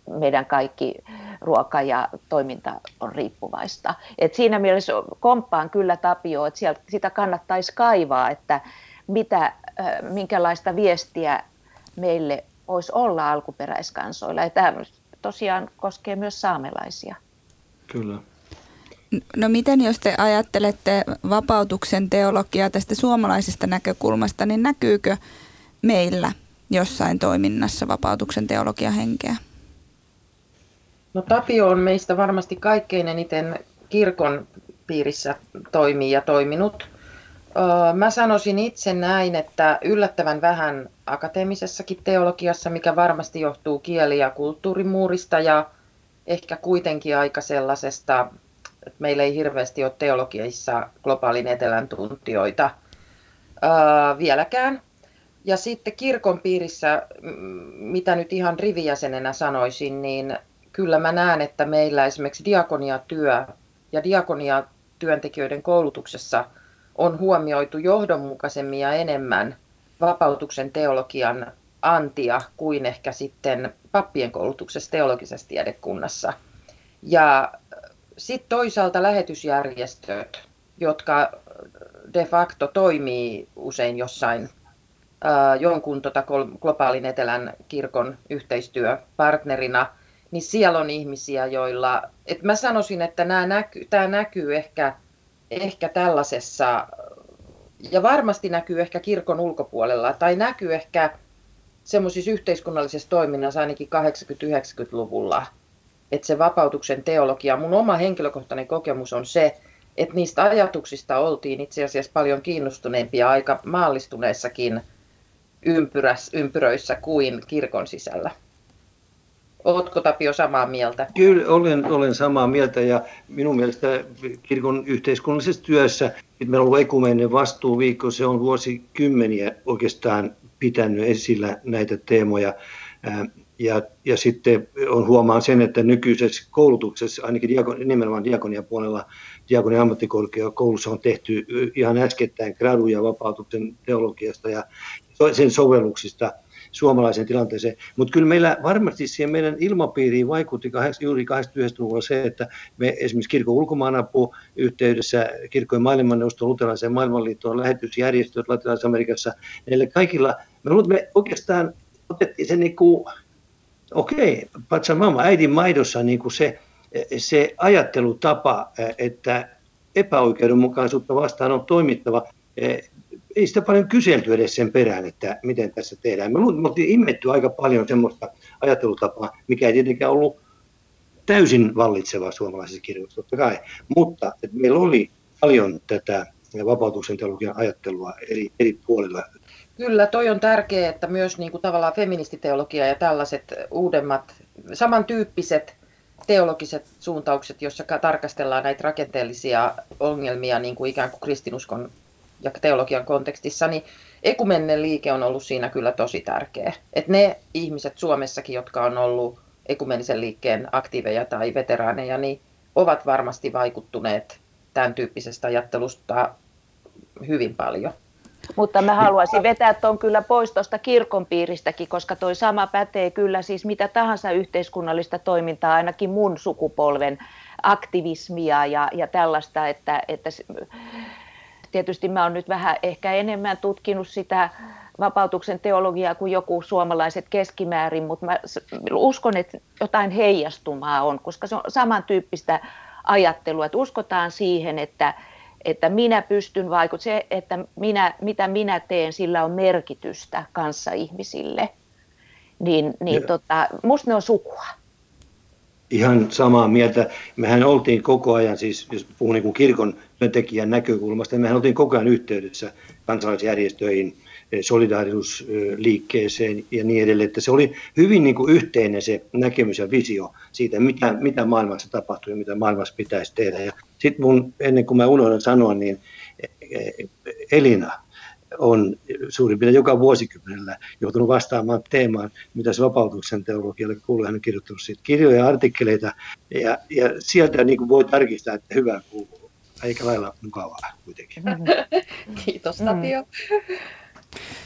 meidän kaikki ruoka ja toiminta on riippuvaista. Et siinä mielessä komppaan kyllä Tapio, että sieltä, sitä kannattaisi kaivaa, että mitä, minkälaista viestiä meille olisi olla alkuperäiskansoilla. Ja tämä tosiaan koskee myös saamelaisia. Kyllä. No miten jos te ajattelette vapautuksen teologiaa tästä suomalaisesta näkökulmasta, niin näkyykö meillä jossain toiminnassa vapautuksen teologian henkeä? No Tapio on meistä varmasti kaikkein eniten kirkon piirissä toimii ja toiminut. Mä sanoisin itse näin, että yllättävän vähän akateemisessakin teologiassa, mikä varmasti johtuu kieli- ja kulttuurimuurista ja ehkä kuitenkin aika sellaisesta, että meillä ei hirveästi ole teologiassa globaalin etelän tuntijoita vieläkään. Ja sitten kirkon piirissä, mitä nyt ihan rivijäsenenä sanoisin, niin kyllä mä näen, että meillä esimerkiksi diakoniatyö ja diakoniatyöntekijöiden koulutuksessa – on huomioitu johdonmukaisemmin ja enemmän vapautuksen teologian antia kuin ehkä sitten pappien koulutuksessa teologisessa tiedekunnassa. Ja sitten toisaalta lähetysjärjestöt, jotka de facto toimii usein jossain äh, jonkun tota globaalin etelän kirkon yhteistyöpartnerina, niin siellä on ihmisiä, joilla, että mä sanoisin, että näky, tämä näkyy ehkä ehkä tällaisessa ja varmasti näkyy ehkä kirkon ulkopuolella, tai näkyy ehkä semmoisissa yhteiskunnallisessa toiminnassa ainakin 80-90-luvulla, että se vapautuksen teologia, mun oma henkilökohtainen kokemus on se, että niistä ajatuksista oltiin itse asiassa paljon kiinnostuneempia aika maallistuneissakin ympyräs, ympyröissä kuin kirkon sisällä. Oletko Tapio samaa mieltä? Kyllä, olen, olen samaa mieltä ja minun mielestä kirkon yhteiskunnallisessa työssä, että meillä on ollut ekumeeninen vastuuviikko, se on vuosikymmeniä oikeastaan pitänyt esillä näitä teemoja. Ja, ja sitten on huomaan sen, että nykyisessä koulutuksessa, ainakin diakon, nimenomaan diakonian puolella, diakonian ammattikorkeakoulussa on tehty ihan äskettäin graduja vapautuksen teologiasta ja sen sovelluksista suomalaiseen tilanteeseen. Mutta kyllä meillä varmasti siihen meidän ilmapiiriin vaikutti juuri 89-luvulla se, että me esimerkiksi kirkon ulkomaanapu yhteydessä kirkkojen maailmanneuvosto, luterilaisen maailmanliittoon, lähetysjärjestöt Latinalaisessa Amerikassa, näille kaikilla, me, me oikeastaan otettiin se niin kuin, okei, okay, mama, äidin maidossa niin kuin se, se ajattelutapa, että epäoikeudenmukaisuutta vastaan on toimittava ei sitä paljon kyselty edes sen perään, että miten tässä tehdään. Me, oltiin immetty aika paljon semmoista ajattelutapaa, mikä ei tietenkään ollut täysin vallitseva suomalaisessa kirjoituksessa, totta kai. Mutta että meillä oli paljon tätä vapautuksen teologian ajattelua eri, eri puolilla. Kyllä, toi on tärkeää, että myös niin kuin tavallaan feministiteologia ja tällaiset uudemmat, samantyyppiset teologiset suuntaukset, joissa tarkastellaan näitä rakenteellisia ongelmia niin kuin ikään kuin kristinuskon ja teologian kontekstissa, niin ekumenen liike on ollut siinä kyllä tosi tärkeä. Että ne ihmiset Suomessakin, jotka on ollut ekumenisen liikkeen aktiiveja tai veteraaneja, niin ovat varmasti vaikuttuneet tämän tyyppisestä ajattelusta hyvin paljon. Mutta mä haluaisin vetää tuon kyllä pois tuosta kirkon piiristäkin, koska toi sama pätee kyllä siis mitä tahansa yhteiskunnallista toimintaa, ainakin mun sukupolven aktivismia ja, ja tällaista, että, että tietysti mä oon nyt vähän ehkä enemmän tutkinut sitä vapautuksen teologiaa kuin joku suomalaiset keskimäärin, mutta mä uskon, että jotain heijastumaa on, koska se on samantyyppistä ajattelua, että uskotaan siihen, että, että minä pystyn vaikuttamaan, se, että minä, mitä minä teen, sillä on merkitystä kanssa ihmisille, niin, niin tota, musta ne on sukua ihan samaa mieltä. Mehän oltiin koko ajan, siis jos puhun niin kuin kirkon työntekijän näkökulmasta, niin mehän oltiin koko ajan yhteydessä kansalaisjärjestöihin, eh, solidaarisuusliikkeeseen ja niin edelleen. Että se oli hyvin niin kuin yhteinen se näkemys ja visio siitä, mitä, mitä maailmassa tapahtuu ja mitä maailmassa pitäisi tehdä. Ja sitten ennen kuin mä unohdan sanoa, niin eh, Elina, on suurin piirtein joka vuosikymmenellä joutunut vastaamaan teemaan, mitä se vapautuksen teologialle kuuluu. Hän on kirjoittanut siitä kirjoja ja artikkeleita, ja, ja sieltä niin kuin voi tarkistaa, että hyvä kuuluu. Eikä lailla mukavaa kuitenkin. [laughs] Kiitos Tapio. Mm.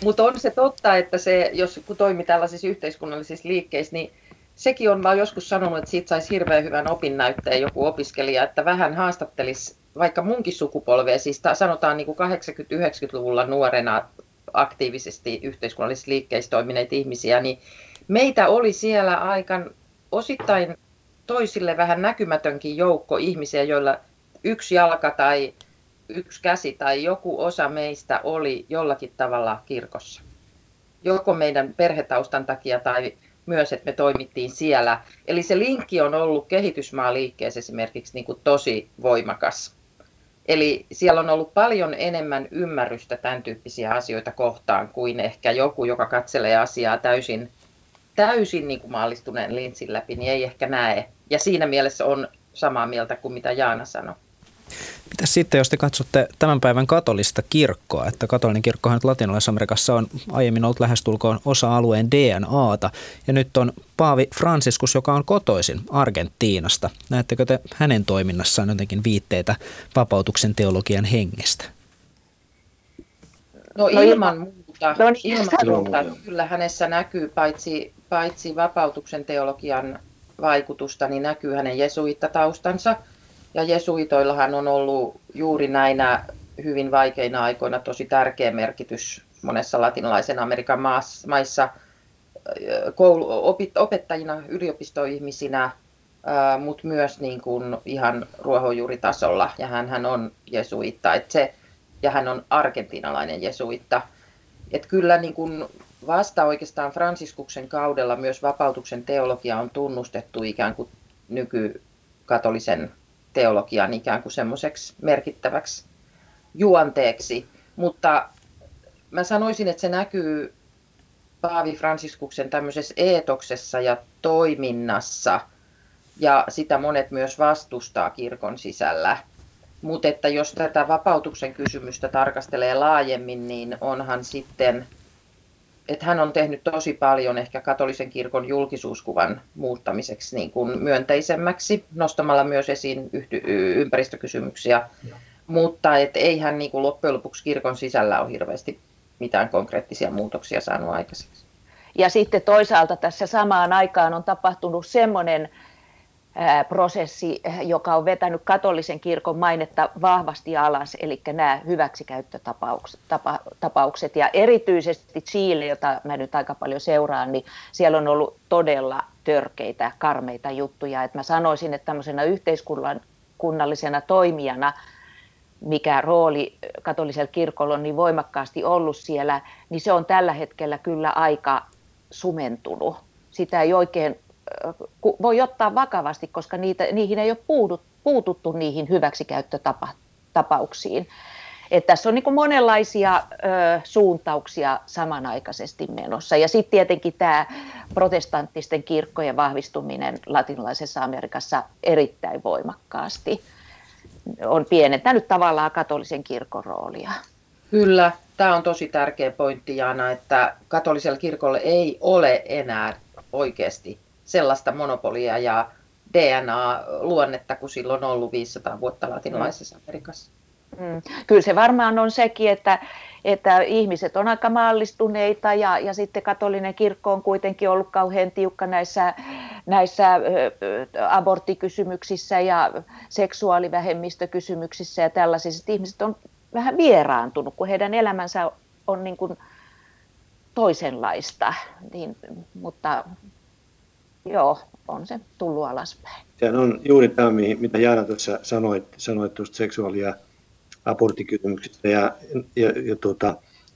Mutta on se totta, että se, jos kun toimii tällaisissa yhteiskunnallisissa liikkeissä, niin sekin on, mä joskus sanonut, että siitä saisi hirveän hyvän opinnäytteen joku opiskelija, että vähän haastattelisi vaikka munkin sukupolvea, siis sanotaan niin kuin 80-90-luvulla nuorena aktiivisesti yhteiskunnallisissa liikkeissä toimineita ihmisiä, niin meitä oli siellä aikan osittain toisille vähän näkymätönkin joukko ihmisiä, joilla yksi jalka tai yksi käsi tai joku osa meistä oli jollakin tavalla kirkossa. Joko meidän perhetaustan takia tai myös, että me toimittiin siellä. Eli se linkki on ollut kehitysmaaliikkeessä esimerkiksi niin kuin tosi voimakas. Eli siellä on ollut paljon enemmän ymmärrystä tämän tyyppisiä asioita kohtaan kuin ehkä joku, joka katselee asiaa täysin, täysin niin kuin maallistuneen linssin läpi, niin ei ehkä näe. Ja siinä mielessä on samaa mieltä kuin mitä Jaana sanoi. Mitä sitten, jos te katsotte tämän päivän katolista kirkkoa, että katolinen kirkkohan nyt Latinalaisessa Amerikassa on aiemmin ollut lähestulkoon osa alueen DNAta, ja nyt on Paavi Franciscus, joka on kotoisin Argentiinasta. Näettekö te hänen toiminnassaan jotenkin viitteitä vapautuksen teologian hengestä? No, no ilman muuta, no niin, ilman muuta kyllä hänessä näkyy paitsi, paitsi vapautuksen teologian vaikutusta, niin näkyy hänen jesuittataustansa – ja jesuitoillahan on ollut juuri näinä hyvin vaikeina aikoina tosi tärkeä merkitys monessa latinalaisen Amerikan maissa koulu, opit, opettajina, yliopistoihmisinä, mutta myös niin kuin ihan ruohonjuuritasolla, ja hän, hän on jesuitta. Et se, ja hän on argentinalainen jesuitta. Et kyllä niin kuin vasta oikeastaan Fransiskuksen kaudella myös vapautuksen teologia on tunnustettu ikään kuin nykykatolisen teologian ikään kuin semmoiseksi merkittäväksi juonteeksi. Mutta mä sanoisin, että se näkyy Paavi Fransiskuksen tämmöisessä eetoksessa ja toiminnassa, ja sitä monet myös vastustaa kirkon sisällä. Mutta että jos tätä vapautuksen kysymystä tarkastelee laajemmin, niin onhan sitten, että hän on tehnyt tosi paljon ehkä katolisen kirkon julkisuuskuvan muuttamiseksi niin kuin myönteisemmäksi, nostamalla myös esiin ympäristökysymyksiä. Ja. Mutta et ei hän niin kuin loppujen lopuksi kirkon sisällä ole hirveästi mitään konkreettisia muutoksia saanut aikaiseksi. Ja sitten toisaalta tässä samaan aikaan on tapahtunut semmoinen prosessi, joka on vetänyt katolisen kirkon mainetta vahvasti alas, eli nämä hyväksikäyttötapaukset. Ja erityisesti Chile, jota mä nyt aika paljon seuraan, niin siellä on ollut todella törkeitä, karmeita juttuja. Et mä sanoisin, että tämmöisenä yhteiskunnallisena toimijana, mikä rooli katolisella kirkolla on niin voimakkaasti ollut siellä, niin se on tällä hetkellä kyllä aika sumentunut. Sitä ei oikein voi ottaa vakavasti, koska niitä, niihin ei ole puututtu niihin hyväksikäyttötapauksiin. Että tässä on niin monenlaisia ö, suuntauksia samanaikaisesti menossa. Ja sitten tietenkin tämä protestanttisten kirkkojen vahvistuminen latinalaisessa Amerikassa erittäin voimakkaasti on pienentänyt tavallaan katolisen kirkon roolia. Kyllä, tämä on tosi tärkeä pointti Jaana, että katolisella kirkolla ei ole enää oikeasti sellaista monopolia ja DNA-luonnetta kuin silloin ollut 500 vuotta latinalaisessa Amerikassa. Mm. Kyllä se varmaan on sekin, että, että ihmiset on aika maallistuneita ja, ja sitten katolinen kirkko on kuitenkin ollut kauhean tiukka näissä, näissä aborttikysymyksissä ja seksuaalivähemmistökysymyksissä ja tällaisissa. Ihmiset on vähän vieraantunut, kun heidän elämänsä on niin kuin toisenlaista, niin, mutta joo, on se tullut alaspäin. Sehän on juuri tämä, mitä Jaana tuossa sanoit, sanoit tuosta seksuaali- ja aborttikysymyksistä ja, ja, ja tuota,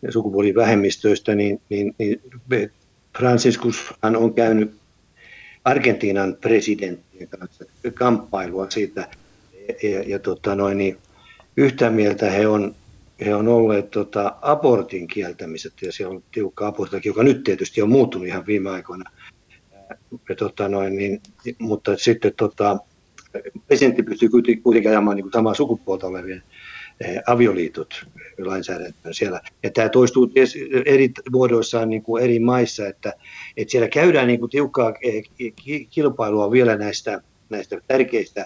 sukupuolivähemmistöistä, niin, niin, niin Franciscus on käynyt Argentiinan presidentin kanssa kamppailua siitä, ja, ja, ja tota noin, niin yhtä mieltä he on, he on olleet tota, abortin kieltämiset, ja siellä on tiukka abortti, joka nyt tietysti on muuttunut ihan viime aikoina. Ja, tota, noin, niin, mutta sitten tota, presidentti pystyy kuitenkin ajamaan niin samaa sukupuolta olevien eh, avioliitot lainsäädäntöön siellä. Ja tämä toistuu eri muodoissaan niin kuin eri maissa, että, että siellä käydään niin kuin tiukkaa eh, kilpailua vielä näistä, näistä tärkeistä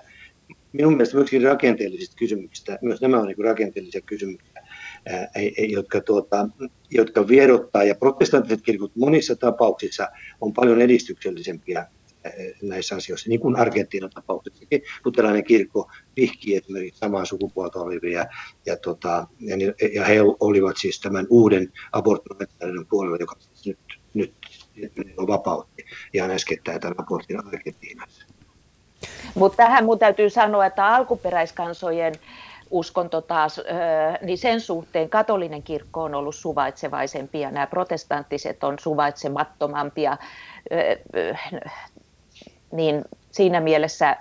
minun mielestä myöskin rakenteellisista kysymyksistä, myös nämä on niin rakenteellisia kysymyksiä, jotka, tuota, jotka vierottaa, ja protestanttiset kirkot monissa tapauksissa on paljon edistyksellisempiä näissä asioissa, niin kuin Argentiinan tapauksessakin. Luterilainen kirkko vihki esimerkiksi samaa sukupuolta olivia, ja, tota, ja, ja he olivat siis tämän uuden aborttilainsäädännön puolella, joka siis nyt, nyt, on vapautti ihan äskettäin tämän abortin Argentiinassa. Mutta tähän mun täytyy sanoa, että alkuperäiskansojen uskonto taas, niin sen suhteen katolinen kirkko on ollut suvaitsevaisempi ja nämä protestanttiset on suvaitsemattomampia, niin siinä mielessä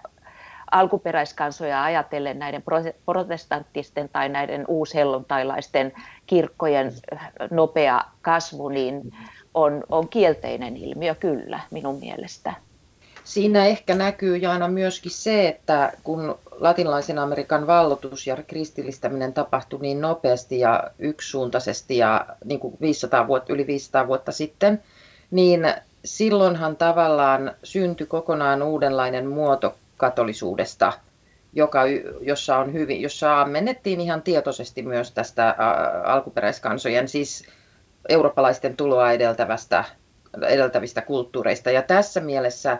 alkuperäiskansoja ajatellen näiden protestanttisten tai näiden uushellontailaisten kirkkojen nopea kasvu niin on, on kielteinen ilmiö kyllä minun mielestä. Siinä ehkä näkyy Jaana myöskin se, että kun latinalaisen Amerikan vallotus ja kristillistäminen tapahtui niin nopeasti ja yksisuuntaisesti ja niin kuin 500 vuotta, yli 500 vuotta sitten, niin silloinhan tavallaan syntyi kokonaan uudenlainen muoto katolisuudesta, joka, jossa, on hyvin, jossa ammennettiin ihan tietoisesti myös tästä alkuperäiskansojen, siis eurooppalaisten tuloa edeltävästä, edeltävistä kulttuureista. Ja tässä mielessä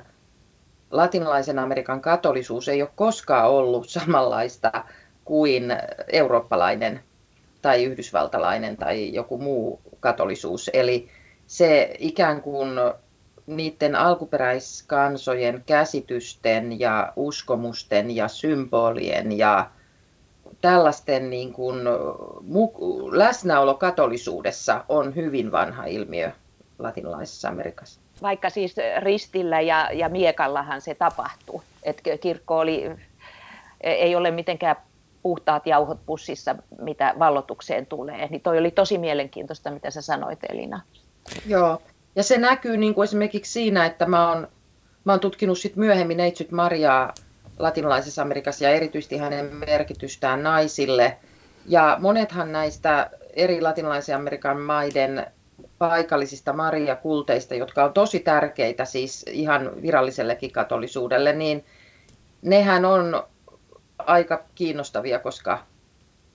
latinalaisen Amerikan katolisuus ei ole koskaan ollut samanlaista kuin eurooppalainen tai yhdysvaltalainen tai joku muu katolisuus. Eli se ikään kuin niiden alkuperäiskansojen käsitysten ja uskomusten ja symbolien ja tällaisten niin kuin, läsnäolo katolisuudessa on hyvin vanha ilmiö latinalaisessa Amerikassa. Vaikka siis ristillä ja, ja miekallahan se tapahtui. että kirkko oli, ei ole mitenkään puhtaat jauhot pussissa, mitä vallotukseen tulee. Niin toi oli tosi mielenkiintoista, mitä sä sanoit Elina. Joo, ja se näkyy niin kuin esimerkiksi siinä, että mä oon, mä oon tutkinut sit myöhemmin Neitsyt Mariaa latinalaisessa Amerikassa ja erityisesti hänen merkitystään naisille. Ja monethan näistä eri latinalaisen Amerikan maiden paikallisista Maria-kulteista, jotka on tosi tärkeitä siis ihan virallisellekin katolisuudelle, niin nehän on aika kiinnostavia, koska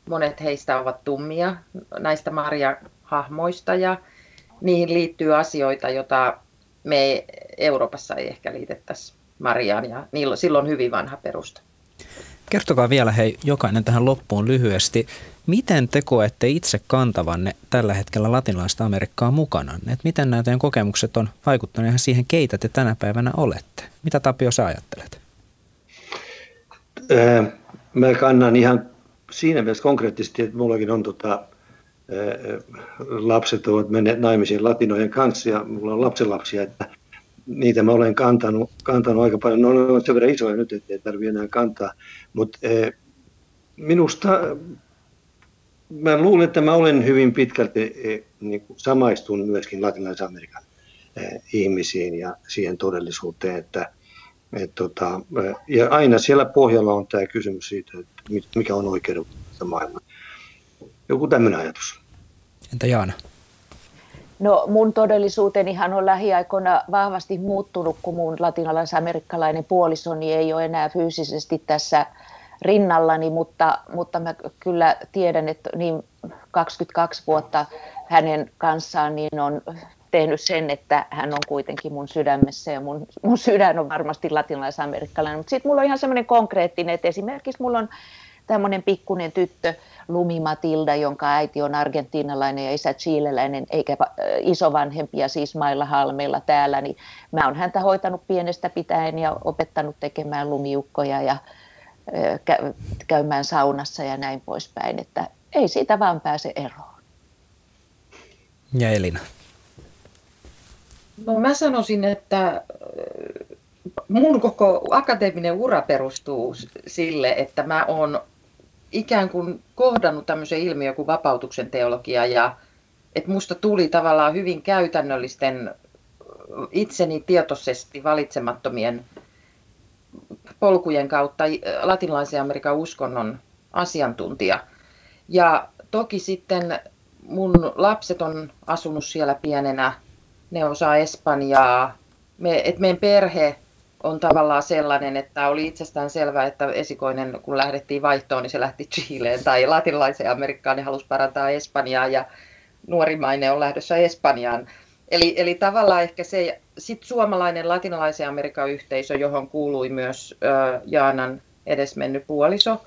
monet heistä ovat tummia näistä Maria-hahmoista ja niihin liittyy asioita, joita me Euroopassa ei ehkä liitettäisi Mariaan ja niillä, silloin hyvin vanha perusta. Kertokaa vielä hei jokainen tähän loppuun lyhyesti, miten te koette itse kantavanne tällä hetkellä latinalaista Amerikkaa mukana? Et miten nämä teidän kokemukset on vaikuttaneet siihen, keitä te tänä päivänä olette? Mitä Tapio sä ajattelet? Äh, mä kannan ihan siinä mielessä konkreettisesti, että mullakin on tota, lapset ovat menneet naimisiin latinojen kanssa ja mulla on lapsenlapsia, että niitä mä olen kantanut, kantanut aika paljon. Ne on sen verran isoja nyt, ettei tarvitse enää kantaa. Mutta minusta mä luulen, että mä olen hyvin pitkälti niin samaistun myöskin latinalaisen Amerikan ihmisiin ja siihen todellisuuteen, että et tota, ja aina siellä pohjalla on tämä kysymys siitä, että mikä on oikeudenmukaista maailmaa. Joku tämmöinen ajatus. Entä Jaana? No mun todellisuutenihan on lähiaikoina vahvasti muuttunut, kun mun latinalais-amerikkalainen puolisoni ei ole enää fyysisesti tässä rinnallani, mutta, mutta mä kyllä tiedän, että niin 22 vuotta hänen kanssaan niin on tehnyt sen, että hän on kuitenkin mun sydämessä ja mun, mun sydän on varmasti latinalais-amerikkalainen. Mutta sitten mulla on ihan semmoinen konkreettinen, että esimerkiksi mulla on tämmöinen pikkunen tyttö, Lumi Matilda, jonka äiti on argentiinalainen ja isä chileläinen, eikä isovanhempia siis mailla halmeilla täällä, niin mä oon häntä hoitanut pienestä pitäen ja opettanut tekemään lumiukkoja ja käymään saunassa ja näin poispäin, että ei siitä vaan pääse eroon. Ja Elina? No mä sanoisin, että mun koko akateeminen ura perustuu sille, että mä oon ikään kuin kohdannut tämmöisen ilmiön kuin vapautuksen teologia ja että musta tuli tavallaan hyvin käytännöllisten itseni tietoisesti valitsemattomien polkujen kautta latinalaisen Amerikan uskonnon asiantuntija. Ja toki sitten mun lapset on asunut siellä pienenä, ne osaa espanjaa, me, että meidän perhe on tavallaan sellainen, että oli itsestään selvää, että esikoinen, kun lähdettiin vaihtoon, niin se lähti Chileen tai latinalaiseen Amerikkaan, niin halusi parantaa Espanjaa ja nuorimainen on lähdössä Espanjaan. Eli, eli tavallaan ehkä se sit suomalainen latinalaisen Amerikan yhteisö, johon kuului myös äh, Jaanan edesmennyt puoliso,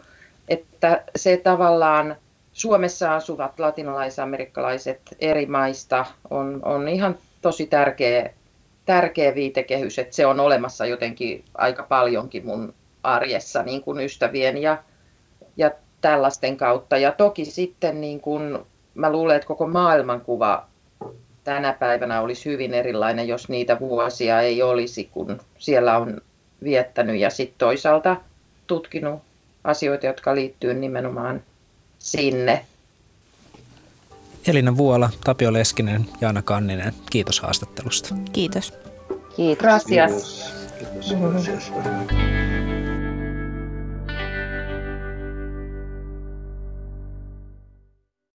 että se tavallaan Suomessa asuvat latinalaisamerikkalaiset eri maista on, on ihan tosi tärkeä tärkeä viitekehys, että se on olemassa jotenkin aika paljonkin mun arjessa niin kuin ystävien ja, ja tällaisten kautta. Ja toki sitten niin kuin, mä luulen, että koko maailmankuva tänä päivänä olisi hyvin erilainen, jos niitä vuosia ei olisi, kun siellä on viettänyt ja sitten toisaalta tutkinut asioita, jotka liittyy nimenomaan sinne. Elina Vuola, Tapio Leskinen, Jaana Kanninen, kiitos haastattelusta. Kiitos. Kiitos. Gracias. Kiitos. Kiitos. Kiitos.